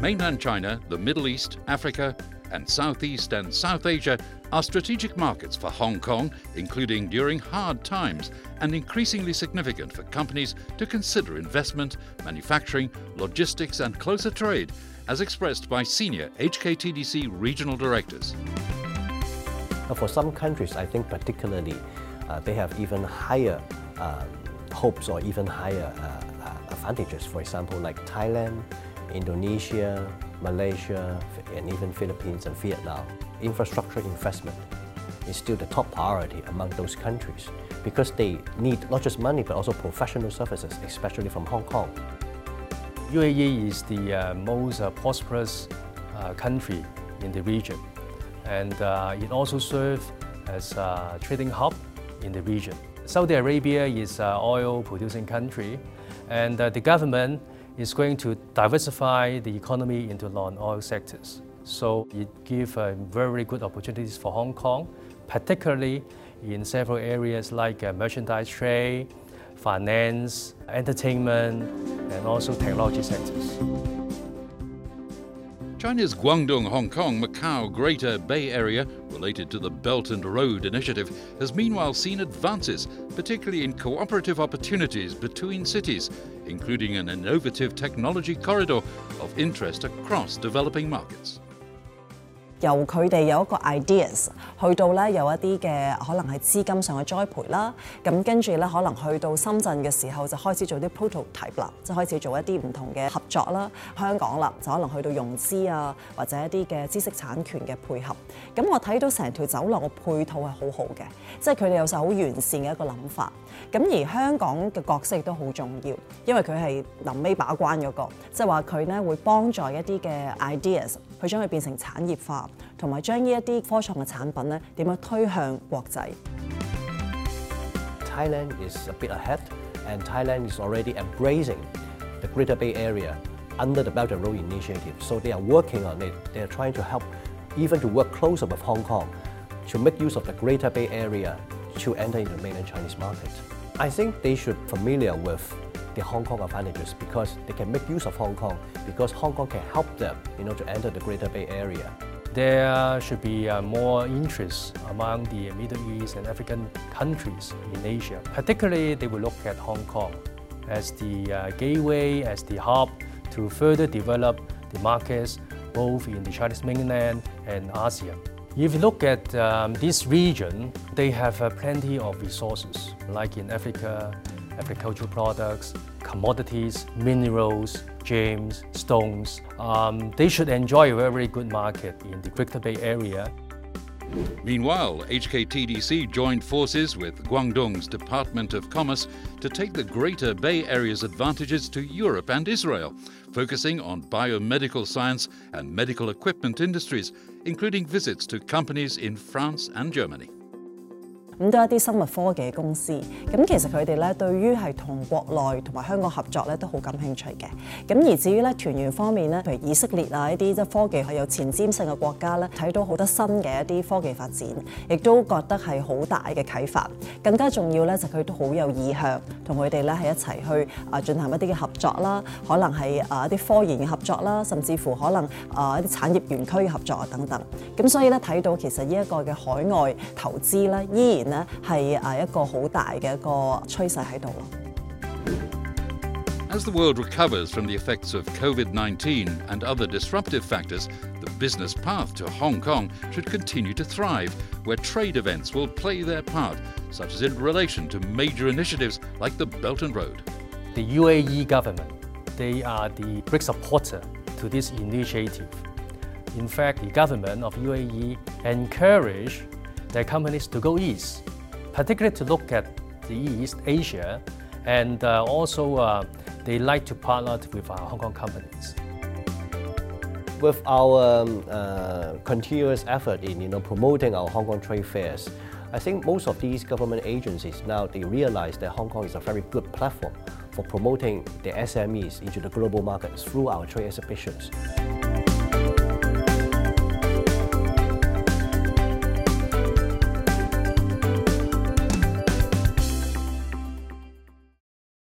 Mainland China, the Middle East, Africa, and Southeast and South Asia are strategic markets for Hong Kong, including during hard times, and increasingly significant for companies to consider investment, manufacturing, logistics, and closer trade, as expressed by senior HKTDC regional directors. For some countries, I think particularly, uh, they have even higher um, hopes or even higher uh, uh, advantages. For example, like Thailand, Indonesia, Malaysia, and even Philippines and Vietnam. Infrastructure investment is still the top priority among those countries because they need not just money but also professional services, especially from Hong Kong. UAE is the uh, most uh, prosperous uh, country in the region and uh, it also serves as a trading hub in the region. Saudi Arabia is an oil producing country and uh, the government is going to diversify the economy into non-oil sectors. So it gives uh, very good opportunities for Hong Kong, particularly in several areas like uh, merchandise trade, finance, entertainment, and also technology sectors. China's Guangdong, Hong Kong, Macau Greater Bay Area, related to the Belt and Road Initiative, has meanwhile seen advances, particularly in cooperative opportunities between cities, including an innovative technology corridor of interest across developing markets. 由佢哋有一個 ideas，去到咧有一啲嘅可能係資金上嘅栽培啦，咁跟住咧可能去到深圳嘅時候就開始做啲 prototype 啦，即係開始做一啲唔同嘅合作啦。香港啦就可能去到融資啊，或者一啲嘅知識產權嘅配合。咁我睇到成條走廊嘅配套係好好嘅，即係佢哋有晒好完善嘅一個諗法。咁而香港嘅角色亦都好重要，因為佢係臨尾把關嗰個，即係話佢咧會幫助一啲嘅 ideas。去将佢变成产业化，同埋将呢一啲科创嘅产品咧点样推向国际。Thailand is a bit ahead, and Thailand is already embracing the Greater Bay Area under the Belt and Road Initiative. So they are working on it. They are trying to help, even to work closer with Hong Kong, to make use of the Greater Bay Area to enter into the mainland Chinese market. I think they should familiar with the Hong Kong advantages because they can make use of Hong Kong because Hong Kong can help them you know, to enter the Greater Bay Area. There should be uh, more interest among the Middle East and African countries in Asia. Particularly, they will look at Hong Kong as the uh, gateway, as the hub to further develop the markets both in the Chinese mainland and ASEAN. If you look at um, this region, they have uh, plenty of resources, like in Africa, agricultural products, commodities, minerals, gems, stones. Um, they should enjoy a very good market in the Greater Bay Area. Meanwhile, HKTDC joined forces with Guangdong's Department of Commerce to take the Greater Bay Area's advantages to Europe and Israel, focusing on biomedical science and medical equipment industries, including visits to companies in France and Germany. 咁都一啲生物科技嘅公司，咁其實佢哋咧對於係同國內同埋香港合作咧都好感興趣嘅。咁而至於咧團員方面咧，譬如以色列啊一啲即係科技係有前瞻性嘅國家咧，睇到好多新嘅一啲科技發展，亦都覺得係好大嘅啟發。更加重要咧就佢都好有意向同佢哋咧係一齊去啊進行一啲嘅合作啦，可能係啊一啲科研嘅合作啦，甚至乎可能啊一啲產業園區嘅合作啊等等。咁所以咧睇到其實呢一個嘅海外投資咧依然。As the world recovers from the effects of COVID 19 and other disruptive factors, the business path to Hong Kong should continue to thrive, where trade events will play their part, such as in relation to major initiatives like the Belt and Road. The UAE government, they are the big supporter to this initiative. In fact, the government of UAE encourage their companies to go east particularly to look at the East Asia, and uh, also uh, they like to partner with our Hong Kong companies. With our um, uh, continuous effort in you know, promoting our Hong Kong trade fairs, I think most of these government agencies now they realize that Hong Kong is a very good platform for promoting the SMEs into the global markets through our trade exhibitions.